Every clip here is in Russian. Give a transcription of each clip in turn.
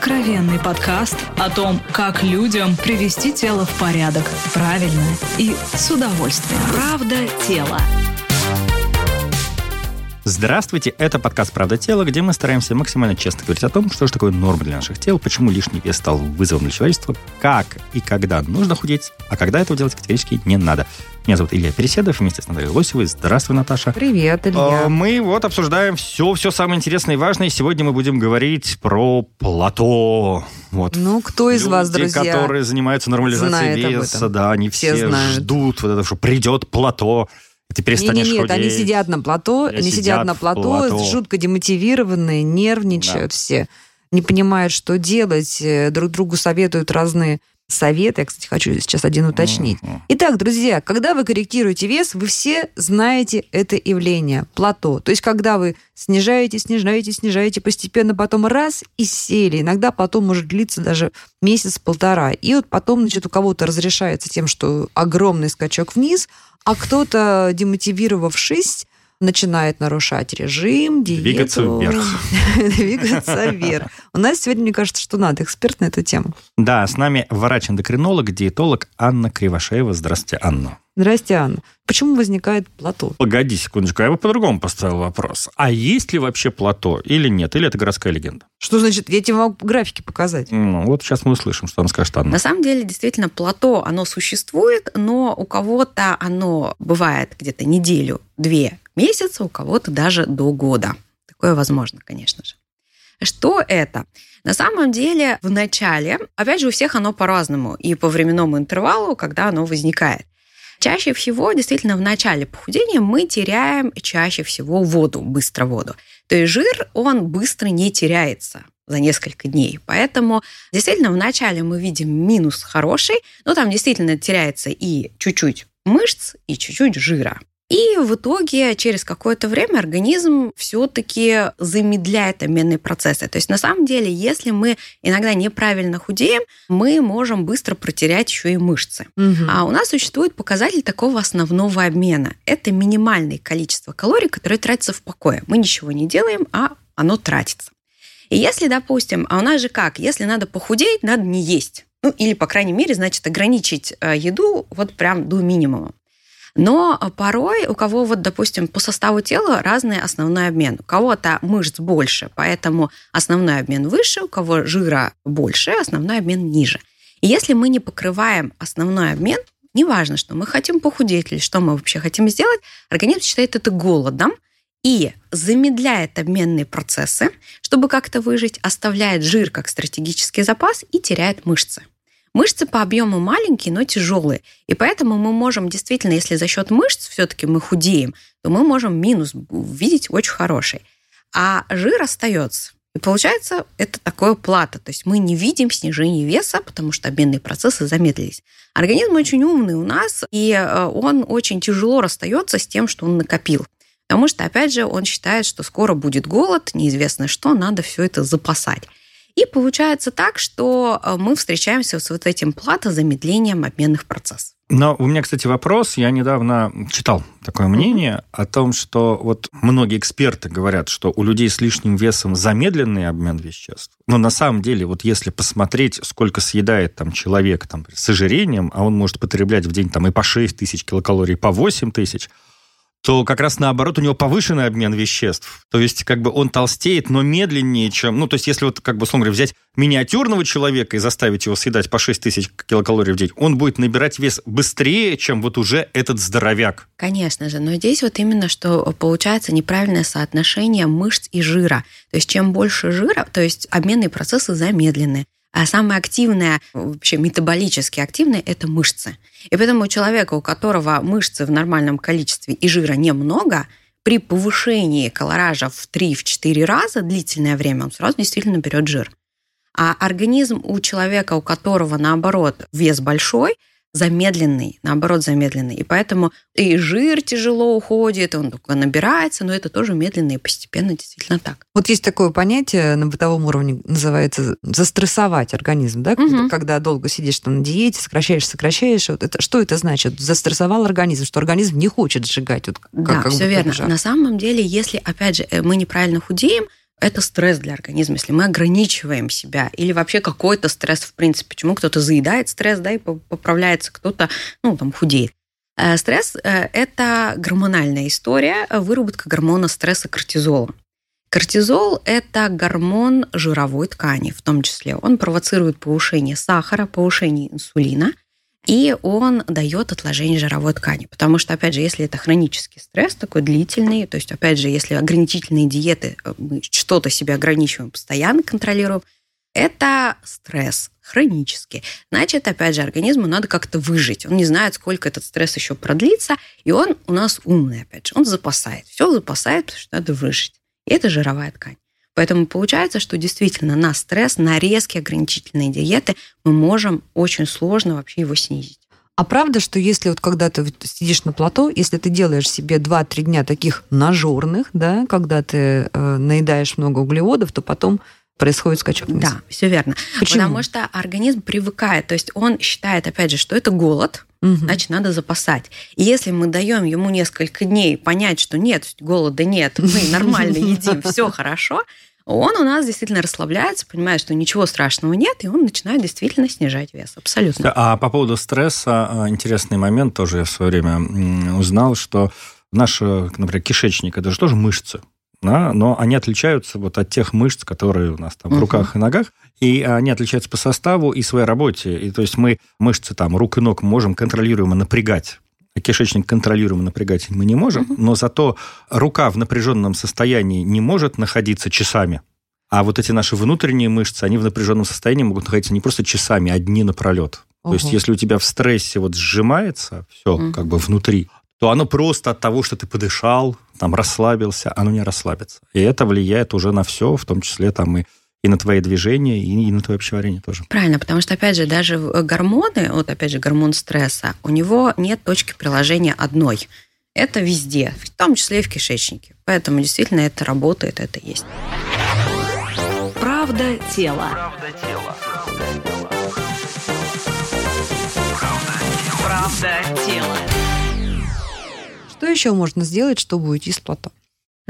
Откровенный подкаст о том, как людям привести тело в порядок правильно и с удовольствием. Правда тело. Здравствуйте, это подкаст «Правда тела», где мы стараемся максимально честно говорить о том, что же такое норма для наших тел, почему лишний вес стал вызовом для человечества, как и когда нужно худеть, а когда этого делать категорически не надо. Меня зовут Илья Переседов, вместе с Натальей Лосевой. Здравствуй, Наташа. Привет, Илья. А, Мы вот обсуждаем все, все самое интересное и важное. Сегодня мы будем говорить про плато. Вот. Ну, кто из Люди, вас, друзья, которые занимаются нормализацией веса, да, они Все все, знают. ждут вот это, что придет плато, ты перестанешь Не-не-нет, худеть. они сидят на плато, Они сидят, сидят на плато, плато. жутко демотивированные, нервничают все, не понимают, что делать, э, друг другу советуют разные советы. Я, кстати, хочу сейчас один уточнить. Мгм. Итак, друзья, когда вы корректируете вес, вы все знаете это явление плато. То есть, когда вы снижаете, снижаете, снижаете, постепенно потом раз и сели. Иногда плато может длиться даже месяц-полтора. И вот потом, значит, у кого-то разрешается тем, что огромный скачок вниз, а кто-то, демотивировавшись, начинает нарушать режим, диету. Двигаться вверх. Двигаться вверх. У нас сегодня, мне кажется, что надо эксперт на эту тему. Да, с нами врач-эндокринолог, диетолог Анна Кривошеева. Здравствуйте, Анна. Здрасте, Анна. Почему возникает плато? Погоди секундочку, я бы по-другому поставил вопрос. А есть ли вообще плато или нет? Или это городская легенда? Что значит? Я тебе могу графики показать. Ну, вот сейчас мы услышим, что нам скажет Анна. На самом деле, действительно, плато, оно существует, но у кого-то оно бывает где-то неделю, две месяца, у кого-то даже до года. Такое возможно, конечно же. Что это? На самом деле, в начале, опять же, у всех оно по-разному, и по временному интервалу, когда оно возникает. Чаще всего, действительно, в начале похудения мы теряем чаще всего воду, быстро воду. То есть жир, он быстро не теряется за несколько дней. Поэтому действительно в начале мы видим минус хороший, но там действительно теряется и чуть-чуть мышц, и чуть-чуть жира. И в итоге через какое-то время организм все-таки замедляет обменные процессы. То есть на самом деле, если мы иногда неправильно худеем, мы можем быстро протерять еще и мышцы. А у нас существует показатель такого основного обмена. Это минимальное количество калорий, которые тратятся в покое. Мы ничего не делаем, а оно тратится. И если, допустим, а у нас же как, если надо похудеть, надо не есть. Ну, или, по крайней мере, значит, ограничить э, еду вот прям до минимума. Но порой у кого, вот, допустим, по составу тела разный основной обмен. У кого-то мышц больше, поэтому основной обмен выше, у кого жира больше, основной обмен ниже. И если мы не покрываем основной обмен, неважно, что мы хотим похудеть или что мы вообще хотим сделать, организм считает это голодом и замедляет обменные процессы, чтобы как-то выжить, оставляет жир как стратегический запас и теряет мышцы. Мышцы по объему маленькие, но тяжелые. И поэтому мы можем действительно, если за счет мышц все-таки мы худеем, то мы можем минус видеть очень хороший. А жир остается. И получается, это такое плата. То есть мы не видим снижения веса, потому что обменные процессы замедлились. Организм очень умный у нас, и э, он очень тяжело расстается с тем, что он накопил. Потому что, опять же, он считает, что скоро будет голод, неизвестно что, надо все это запасать. И получается так, что э, мы встречаемся с вот этим плато замедлением обменных процессов. Но у меня, кстати, вопрос. Я недавно читал такое мнение о том, что вот многие эксперты говорят, что у людей с лишним весом замедленный обмен веществ. Но на самом деле, вот если посмотреть, сколько съедает там человек там, с ожирением, а он может потреблять в день там и по 6 тысяч килокалорий, и по 8 тысяч, то как раз наоборот у него повышенный обмен веществ. То есть как бы он толстеет, но медленнее, чем... Ну, то есть если вот как бы, условно говоря, взять миниатюрного человека и заставить его съедать по 6 тысяч килокалорий в день, он будет набирать вес быстрее, чем вот уже этот здоровяк. Конечно же, но здесь вот именно что получается неправильное соотношение мышц и жира. То есть чем больше жира, то есть обменные процессы замедлены. А самое активное, вообще метаболически активное, это мышцы. И поэтому у человека, у которого мышцы в нормальном количестве и жира немного, при повышении колоража в 3-4 раза длительное время, он сразу действительно берет жир. А организм у человека, у которого, наоборот, вес большой, замедленный, наоборот, замедленный. И поэтому и жир тяжело уходит, он только набирается, но это тоже медленно и постепенно действительно так. Вот есть такое понятие на бытовом уровне, называется застрессовать организм, да? Когда, Мгм. когда долго сидишь там на диете, сокращаешь, сокращаешь. Вот это, что это значит? Застрессовал организм, что организм не хочет сжигать. Вот, как- да, как все верно. жар. На самом деле, если, опять же, э, мы неправильно худеем, это стресс для организма, если мы ограничиваем себя, или вообще какой-то стресс в принципе. Почему кто-то заедает стресс, да, и поправляется, кто-то, ну, там, худеет. Э, стресс э, – это гормональная история, выработка гормона стресса кортизола. Кортизол – это гормон жировой ткани в том числе. Он провоцирует повышение сахара, повышение инсулина – и он дает отложение жировой ткани. Потому что, опять же, если это хронический стресс такой длительный, то есть, опять же, если ограничительные диеты, э, мы что-то себе ограничиваем, постоянно контролируем, это стресс хронический. Значит, опять же, организму надо как-то выжить. Он не знает, сколько этот стресс еще продлится, и он у нас умный, опять же. Он запасает. Все запасает, потому что надо выжить. И это жировая ткань. Поэтому получается, что действительно на стресс, на резкие ограничительные диеты мы можем очень сложно вообще его снизить. А правда, что если вот когда ты сидишь на плато, если ты делаешь себе 2-3 дня таких нажорных, да, когда ты э, наедаешь много углеводов, то потом происходит скачок вниз. Да, все верно. Почему? Потому что организм привыкает, то есть он считает, опять же, что это голод, угу. значит, надо запасать. И если мы даем ему несколько дней понять, что нет, голода нет, мы нормально едим, все хорошо, он у нас действительно расслабляется, понимает, что ничего страшного нет, и он начинает действительно снижать вес. Абсолютно. А по поводу стресса, а, интересный момент тоже я в свое время узнал, что наш, например, кишечник, это же тоже мышцы да, но они отличаются вот от тех мышц, которые у нас там в руках и ногах, и они отличаются по составу и своей работе. И то есть мы мышцы там рук и ног можем контролируемо напрягать, кишечник контролируемо напрягать мы не можем, но зато рука в напряженном состоянии не может находиться часами. А вот эти наши внутренние мышцы, они в напряженном состоянии могут находиться не просто часами, а дни напролет. То есть, если у тебя в стрессе вот сжимается все угу. как бы внутри, то оно просто от того, что ты подышал, там расслабился, оно не расслабится. И это влияет уже на все, в том числе там и и на твои движения, и, и на твое пищеварение тоже. Правильно, потому что, опять же, даже гормоны, вот опять же, гормон стресса, у него нет точки приложения одной. Это везде, в том числе и в кишечнике. Поэтому действительно это работает, это есть. Правда тела. Правда тела. Правда тела. Что еще можно сделать, чтобы уйти с плато?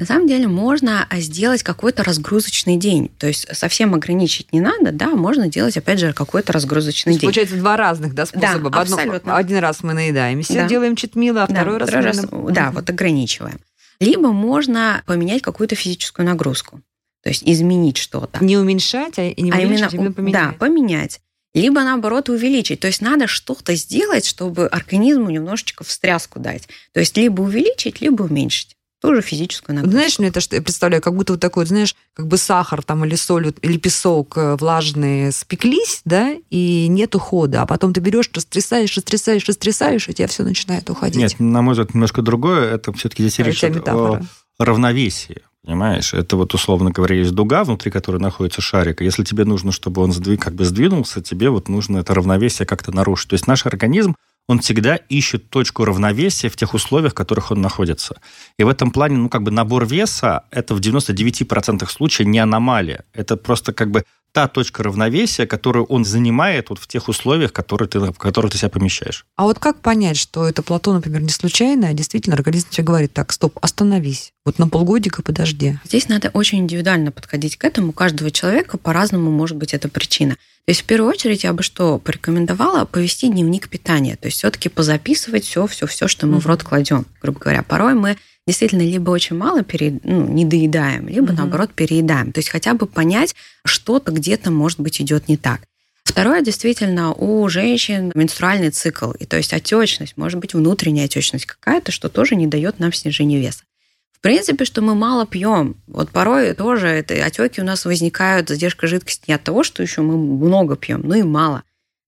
На самом деле можно а, сделать какой-то разгрузочный день. То есть совсем ограничить не надо, да, можно делать, опять же, какой-то разгрузочный день. Получается, два разных да, способа. Да, абсолютно. Один раз мы наедаемся, да. делаем читмило, а второй да, раз... раз да, вот ограничиваем. Либо можно поменять какую-то физическую нагрузку. То есть изменить что-то. Не уменьшать, а не а именно, именно поменять. Да, поменять либо наоборот увеличить. То есть надо что-то сделать, чтобы организму немножечко встряску дать. То есть либо увеличить, либо уменьшить. Тоже физическую нагрузку. Знаешь, мне это что я представляю, как будто вот такой, знаешь, как бы сахар там или соль или песок э, влажные спеклись, да, и нет ухода. А потом ты берешь, растрясаешь, растрясаешь, растрясаешь, и у тебя все начинает уходить. Нет, на мой взгляд, немножко другое. Это все-таки здесь речь о равновесии. Понимаешь, это вот, условно говоря, есть дуга, внутри которой находится шарик. Если тебе нужно, чтобы он сдвиг, как бы сдвинулся, тебе вот нужно это равновесие как-то нарушить. То есть наш организм, он всегда ищет точку равновесия в тех условиях, в которых он находится. И в этом плане, ну, как бы набор веса, это в 99% случаев не аномалия. Это просто как бы та точка равновесия, которую он занимает вот в тех условиях, которые ты, в которые ты себя помещаешь. А вот как понять, что это плато, например, не случайное, а действительно организм тебе говорит, так, стоп, остановись, вот на полгодика подожди. Здесь надо очень индивидуально подходить к этому. У каждого человека по-разному может быть эта причина. То есть в первую очередь я бы что порекомендовала повести дневник питания, то есть все-таки позаписывать все, все, все, что мы mm-hmm. в рот кладем. Грубо говоря, порой мы действительно либо очень мало пере, ну, не доедаем, либо, угу. наоборот, переедаем. То есть хотя бы понять, что-то где-то, может быть, идет не так. Второе, действительно, у женщин менструальный цикл, и то есть отечность, может быть, внутренняя отечность какая-то, что тоже не дает нам снижения веса. В принципе, что мы мало пьем. Вот порой тоже это отеки у нас возникают, задержка жидкости не от того, что еще мы много пьем, но и мало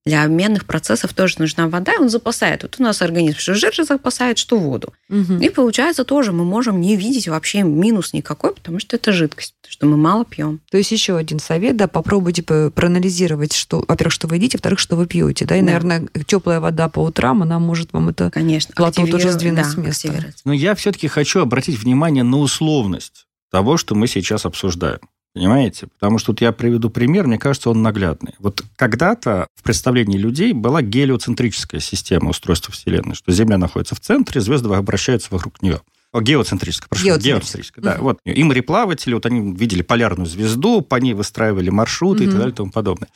для обменных процессов тоже нужна вода, и он запасает. Вот у нас организм что жир же запасает, что воду. Угу. И получается тоже мы можем не видеть вообще минус никакой, потому что это жидкость, потому что мы мало пьем. То есть еще один совет, да, попробуйте проанализировать, что, во-первых, что вы едите, во-вторых, что вы пьете, да, и, да. наверное, теплая вода по утрам, она может вам это Конечно, плотно тоже сдвинуть да, с места. Но я все-таки хочу обратить внимание на условность того, что мы сейчас обсуждаем. Понимаете? Потому что тут я приведу пример, мне кажется, он наглядный. Вот когда-то в представлении людей была гелиоцентрическая система устройства Вселенной, что Земля находится в центре, звезды обращаются вокруг нее. Геоцентрическая, прошу, Геоцентрическая. геоцентрическая, да. Вот. И мореплаватели, вот они видели полярную звезду, по ней выстраивали маршруты и так далее и тому подобное.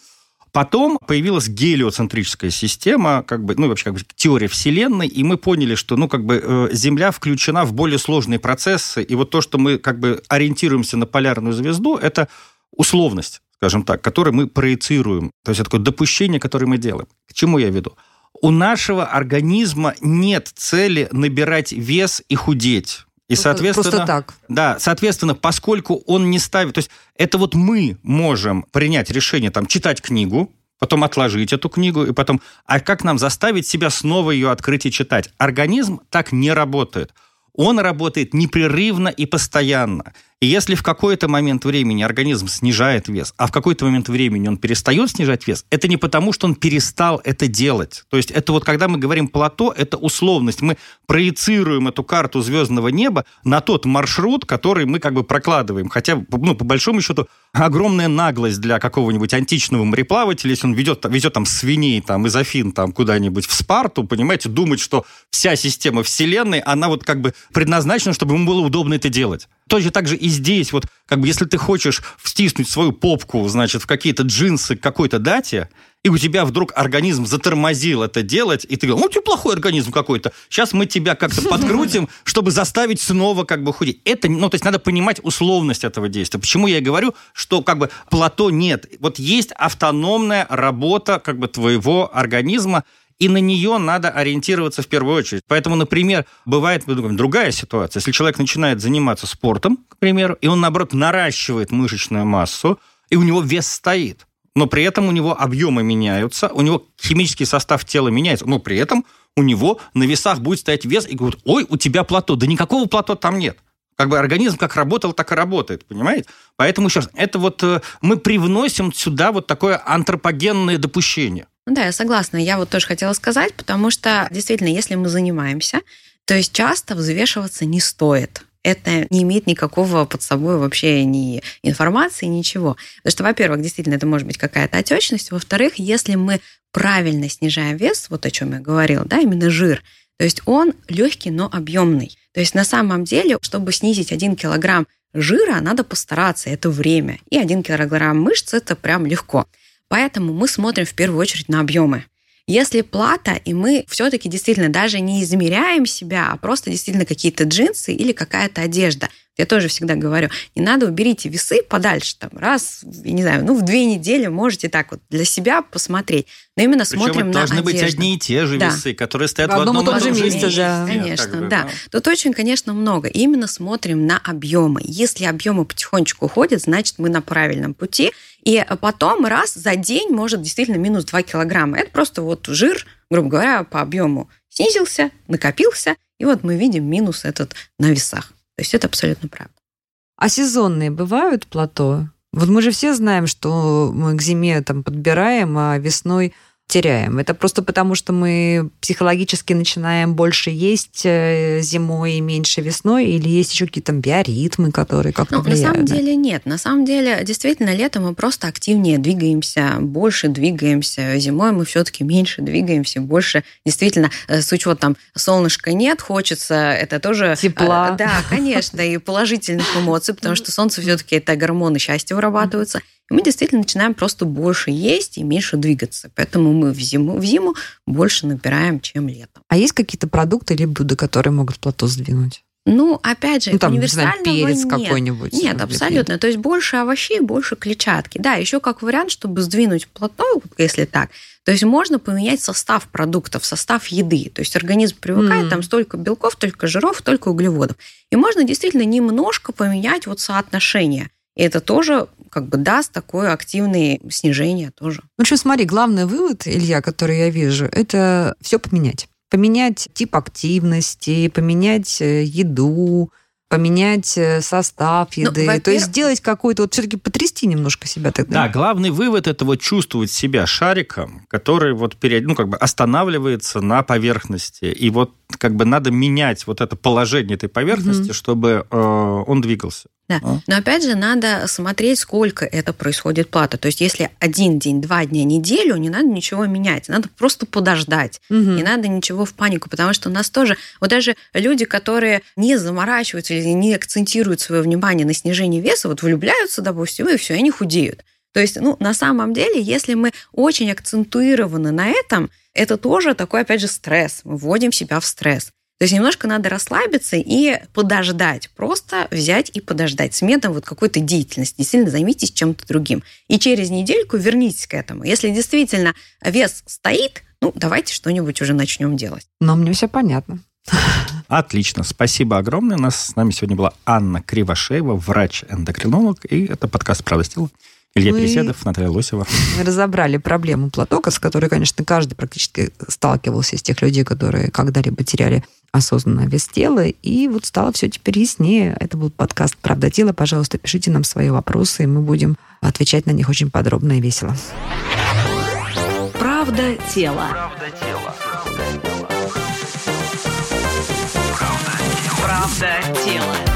Потом появилась гелиоцентрическая система, как бы, ну, вообще, как бы теория Вселенной, и мы поняли, что, ну, как бы э, Земля включена в более сложные процессы, и вот то, что мы, как бы, ориентируемся на полярную звезду, это условность, скажем так, которую мы проецируем. То есть это такое допущение, которое мы делаем. К чему я веду? У нашего организма нет цели набирать вес и худеть. И, соответственно, Просто так. да, соответственно, поскольку он не ставит... То есть это вот мы можем принять решение, там, читать книгу, потом отложить эту книгу, и потом... А как нам заставить себя снова ее открыть и читать? Организм так не работает. Он работает непрерывно и постоянно. И если в какой-то момент времени организм снижает вес, а в какой-то момент времени он перестает снижать вес, это не потому, что он перестал это делать. То есть это вот когда мы говорим плато, это условность. Мы проецируем эту карту звездного неба на тот маршрут, который мы как бы прокладываем. Хотя, ну, по большому счету, огромная наглость для какого-нибудь античного мореплавателя, если он ведет, везет там свиней там, из Афин там, куда-нибудь в Спарту, понимаете, думать, что вся система Вселенной, она вот как бы предназначена, чтобы ему было удобно это делать. Точно так же и здесь, вот, как бы, если ты хочешь встиснуть свою попку, значит, в какие-то джинсы к какой-то дате, и у тебя вдруг организм затормозил это делать, и ты говоришь, ну, у тебя плохой организм какой-то, сейчас мы тебя как-то подкрутим, чтобы заставить снова как бы худеть. Это, ну, то есть надо понимать условность этого действия. Почему я и говорю, что как бы плато нет. Вот есть автономная работа как бы твоего организма, и на нее надо ориентироваться в первую очередь. Поэтому, например, бывает другая ситуация. Если человек начинает заниматься спортом, к примеру, и он, наоборот, наращивает мышечную массу, и у него вес стоит, но при этом у него объемы меняются, у него химический состав тела меняется, но при этом у него на весах будет стоять вес, и говорят, ой, у тебя плато. Да никакого плато там нет. Как бы организм как работал, так и работает, понимаете? Поэтому раз, это вот э, мы привносим сюда вот такое антропогенное допущение. Ну да, я согласна. Я вот тоже хотела сказать, потому что действительно, если мы занимаемся, то есть часто взвешиваться не стоит. Это не имеет никакого под собой вообще ни информации, ничего. Потому что, во-первых, действительно, это может быть какая-то отечность. Во-вторых, если мы правильно снижаем вес, вот о чем я говорила, да, именно жир, то есть он легкий, но объемный. То есть на самом деле, чтобы снизить 1 килограмм жира, надо постараться, это время. И 1 килограмм мышц – это прям легко. Поэтому мы смотрим в первую очередь на объемы. Если плата, и мы все-таки действительно даже не измеряем себя, а просто действительно какие-то джинсы или какая-то одежда. Я тоже всегда говорю, не надо, уберите весы подальше, там, раз, я не знаю, ну, в две недели можете так вот для себя посмотреть. Но именно Причем смотрим это на должны быть одежду. одни и те же Да. весы, которые стоят В в одном и одном том же месте, да. Конечно, как бы, да. Тут очень, конечно, много. И именно смотрим на объемы. Если объемы потихонечку уходят, значит, мы на правильном пути. И потом раз за день может действительно минус 2 килограмма. Это просто вот жир, грубо говоря, по объему снизился, накопился, и вот мы видим минус этот на весах. То есть это абсолютно правда. А сезонные бывают плато? Вот мы же все знаем, что мы к зиме там подбираем, а весной теряем. Это просто потому, что мы психологически начинаем больше есть э, зимой и меньше весной, или есть еще какие-то биоритмы, которые как-то Ну, на влияют? самом да? деле нет. На самом деле, действительно, летом мы просто активнее двигаемся, больше двигаемся. Зимой мы все-таки меньше двигаемся, больше действительно, э, с учетом там солнышка нет, хочется это тоже... Тепла. э, Да, конечно, и положительных эмоций, потому что солнце все-таки это гормоны счастья вырабатываются. И мы действительно начинаем просто больше есть и меньше двигаться. Поэтому мы в зиму, в зиму больше набираем, чем летом. А есть какие-то продукты или блюда, которые могут плато сдвинуть? Ну, опять же, Ну, там, не знаю, универсального перец нет. какой-нибудь. Нет, абсолютно. То есть больше овощей, больше клетчатки. Да, еще как вариант, чтобы сдвинуть плато, если так, то есть можно поменять состав продуктов, состав еды. То есть организм привыкает, М. там столько белков, только жиров, только углеводов. И можно действительно немножко поменять вот соотношение. И это тоже как бы даст такое активное снижение тоже. Ну что, смотри, главный вывод, Илья, который я вижу, это все поменять. Поменять тип активности, поменять э, еду, поменять э, состав Ну, еды. То во-первых- есть сделать какой-то, вот все-таки потрясти немножко себя тогда. Да, главный вывод это вот чувствовать себя шариком, который вот период, ну, как бы останавливается на поверхности. И вот как бы надо менять вот это положение этой поверхности, Мгм. чтобы э, он двигался. Да. А? Но опять же, надо смотреть, сколько это происходит плата. То есть, если один день, два дня, неделю, не надо ничего менять. Надо просто подождать. Мгм. Не надо ничего в панику, потому что у нас тоже, вот даже люди, которые не заморачиваются или не акцентируют свое внимание на снижении веса, вот влюбляются, допустим, и все, они худеют. То есть, ну, на самом деле, если мы очень акцентуированы на этом, это тоже такой, опять же, стресс. Мы вводим себя в стресс. То есть немножко надо расслабиться и подождать. Просто взять и подождать. Сменой вот какой-то деятельности. Действительно займитесь чем-то другим. И через недельку вернитесь к этому. Если действительно вес стоит, ну, давайте что-нибудь уже начнем делать. Но мне все понятно. Отлично, спасибо огромное. У нас с нами сегодня была Анна Кривошеева, врач-эндокринолог, и это подкаст «Правда с тела». Илья Мы- Переседов, Наталья Лосева. Мы разобрали проблему платока, с которой, конечно, каждый практически сталкивался из тех людей, которые когда-либо теряли осознанно вес тела. И вот стало все теперь яснее. Это был подкаст «Правда тела». Пожалуйста, пишите нам свои вопросы, и мы будем отвечать на них очень подробно и весело. Правда тела. Правда тела.